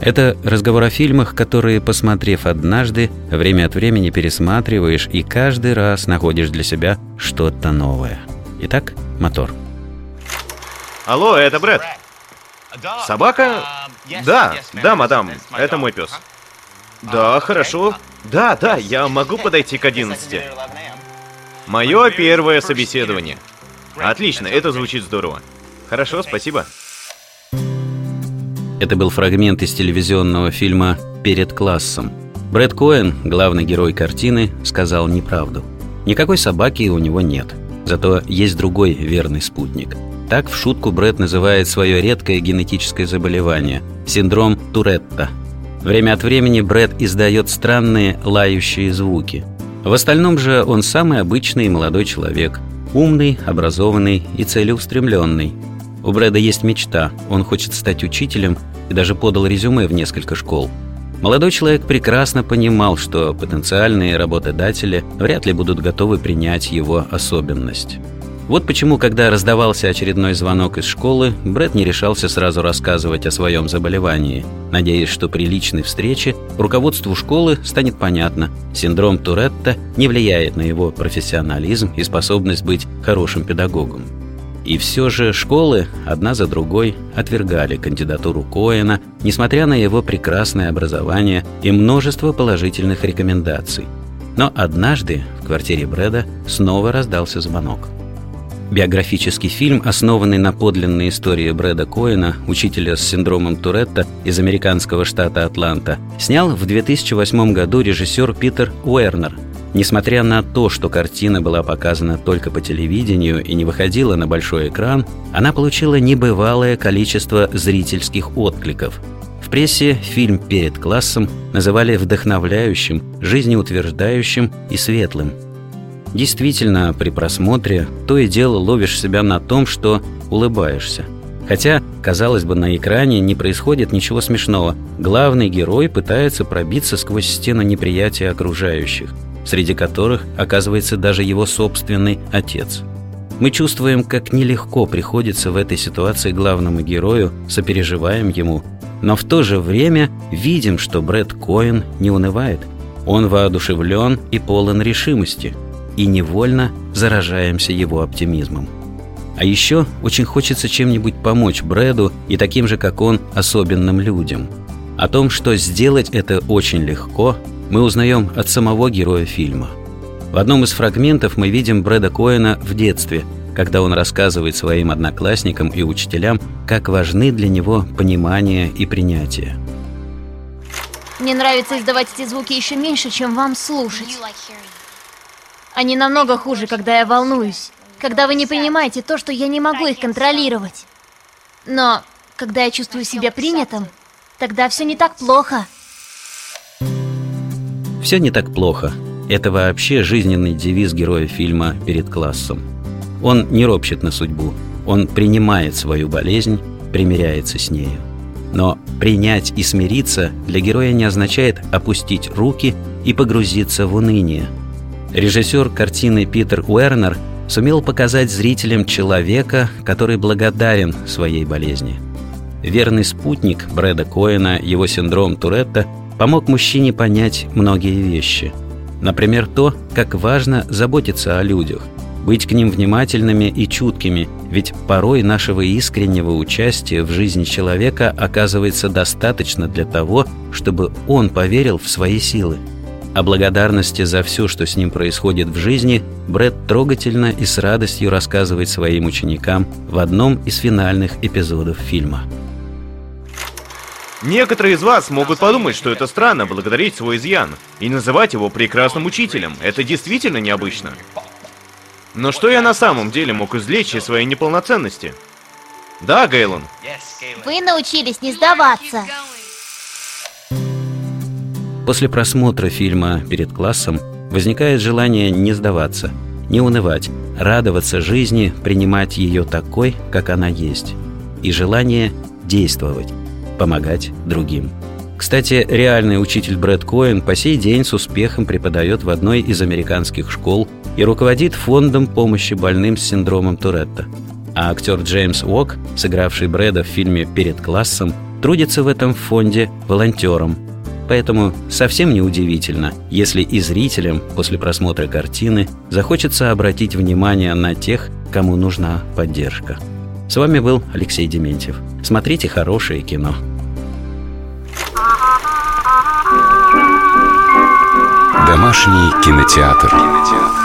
это разговор о фильмах, которые, посмотрев однажды, время от времени пересматриваешь и каждый раз находишь для себя что-то новое. Итак, мотор. Алло, это Брэд. Собака? Да, да, мадам, это мой пес. Да, хорошо. Да, да, я могу подойти к 11. Мое первое собеседование. Отлично, это звучит здорово. Хорошо, спасибо. Это был фрагмент из телевизионного фильма «Перед классом». Брэд Коэн, главный герой картины, сказал неправду. Никакой собаки у него нет. Зато есть другой верный спутник. Так в шутку Брэд называет свое редкое генетическое заболевание – синдром Туретта. Время от времени Брэд издает странные лающие звуки. В остальном же он самый обычный молодой человек. Умный, образованный и целеустремленный – у Брэда есть мечта, он хочет стать учителем и даже подал резюме в несколько школ. Молодой человек прекрасно понимал, что потенциальные работодатели вряд ли будут готовы принять его особенность. Вот почему, когда раздавался очередной звонок из школы, Брэд не решался сразу рассказывать о своем заболевании, надеясь, что при личной встрече руководству школы станет понятно, синдром Туретта не влияет на его профессионализм и способность быть хорошим педагогом. И все же школы одна за другой отвергали кандидатуру Коэна, несмотря на его прекрасное образование и множество положительных рекомендаций. Но однажды в квартире Брэда снова раздался звонок. Биографический фильм, основанный на подлинной истории Брэда Коэна, учителя с синдромом Туретта из американского штата Атланта, снял в 2008 году режиссер Питер Уэрнер – Несмотря на то, что картина была показана только по телевидению и не выходила на большой экран, она получила небывалое количество зрительских откликов. В прессе фильм «Перед классом» называли вдохновляющим, жизнеутверждающим и светлым. Действительно, при просмотре то и дело ловишь себя на том, что улыбаешься. Хотя, казалось бы, на экране не происходит ничего смешного. Главный герой пытается пробиться сквозь стену неприятия окружающих – среди которых оказывается даже его собственный отец. Мы чувствуем, как нелегко приходится в этой ситуации главному герою, сопереживаем ему, но в то же время видим, что Брэд Коэн не унывает. Он воодушевлен и полон решимости, и невольно заражаемся его оптимизмом. А еще очень хочется чем-нибудь помочь Брэду и таким же, как он, особенным людям. О том, что сделать это очень легко – мы узнаем от самого героя фильма. В одном из фрагментов мы видим Брэда Коэна в детстве, когда он рассказывает своим одноклассникам и учителям, как важны для него понимание и принятие. Мне нравится издавать эти звуки еще меньше, чем вам слушать. Они намного хуже, когда я волнуюсь, когда вы не понимаете то, что я не могу их контролировать. Но когда я чувствую себя принятым, тогда все не так плохо. Все не так плохо. Это вообще жизненный девиз героя фильма «Перед классом». Он не ропщет на судьбу, он принимает свою болезнь, примиряется с нею. Но принять и смириться для героя не означает опустить руки и погрузиться в уныние. Режиссер картины Питер Уэрнер сумел показать зрителям человека, который благодарен своей болезни. Верный спутник Брэда Коэна, его синдром Туретта – помог мужчине понять многие вещи. Например, то, как важно заботиться о людях, быть к ним внимательными и чуткими, ведь порой нашего искреннего участия в жизни человека оказывается достаточно для того, чтобы он поверил в свои силы. О благодарности за все, что с ним происходит в жизни, Брэд трогательно и с радостью рассказывает своим ученикам в одном из финальных эпизодов фильма. Некоторые из вас могут подумать, что это странно благодарить свой изъян и называть его прекрасным учителем. Это действительно необычно. Но что я на самом деле мог извлечь из своей неполноценности? Да, Гейлон? Вы научились не сдаваться. После просмотра фильма перед классом возникает желание не сдаваться, не унывать, радоваться жизни, принимать ее такой, как она есть. И желание действовать, помогать другим. Кстати, реальный учитель Брэд Коэн по сей день с успехом преподает в одной из американских школ и руководит фондом помощи больным с синдромом Туретта. А актер Джеймс Уок, сыгравший Брэда в фильме «Перед классом», трудится в этом фонде волонтером. Поэтому совсем не удивительно, если и зрителям после просмотра картины захочется обратить внимание на тех, кому нужна поддержка. С вами был Алексей Дементьев. Смотрите хорошее кино. Домашний кинотеатр. кинотеатр.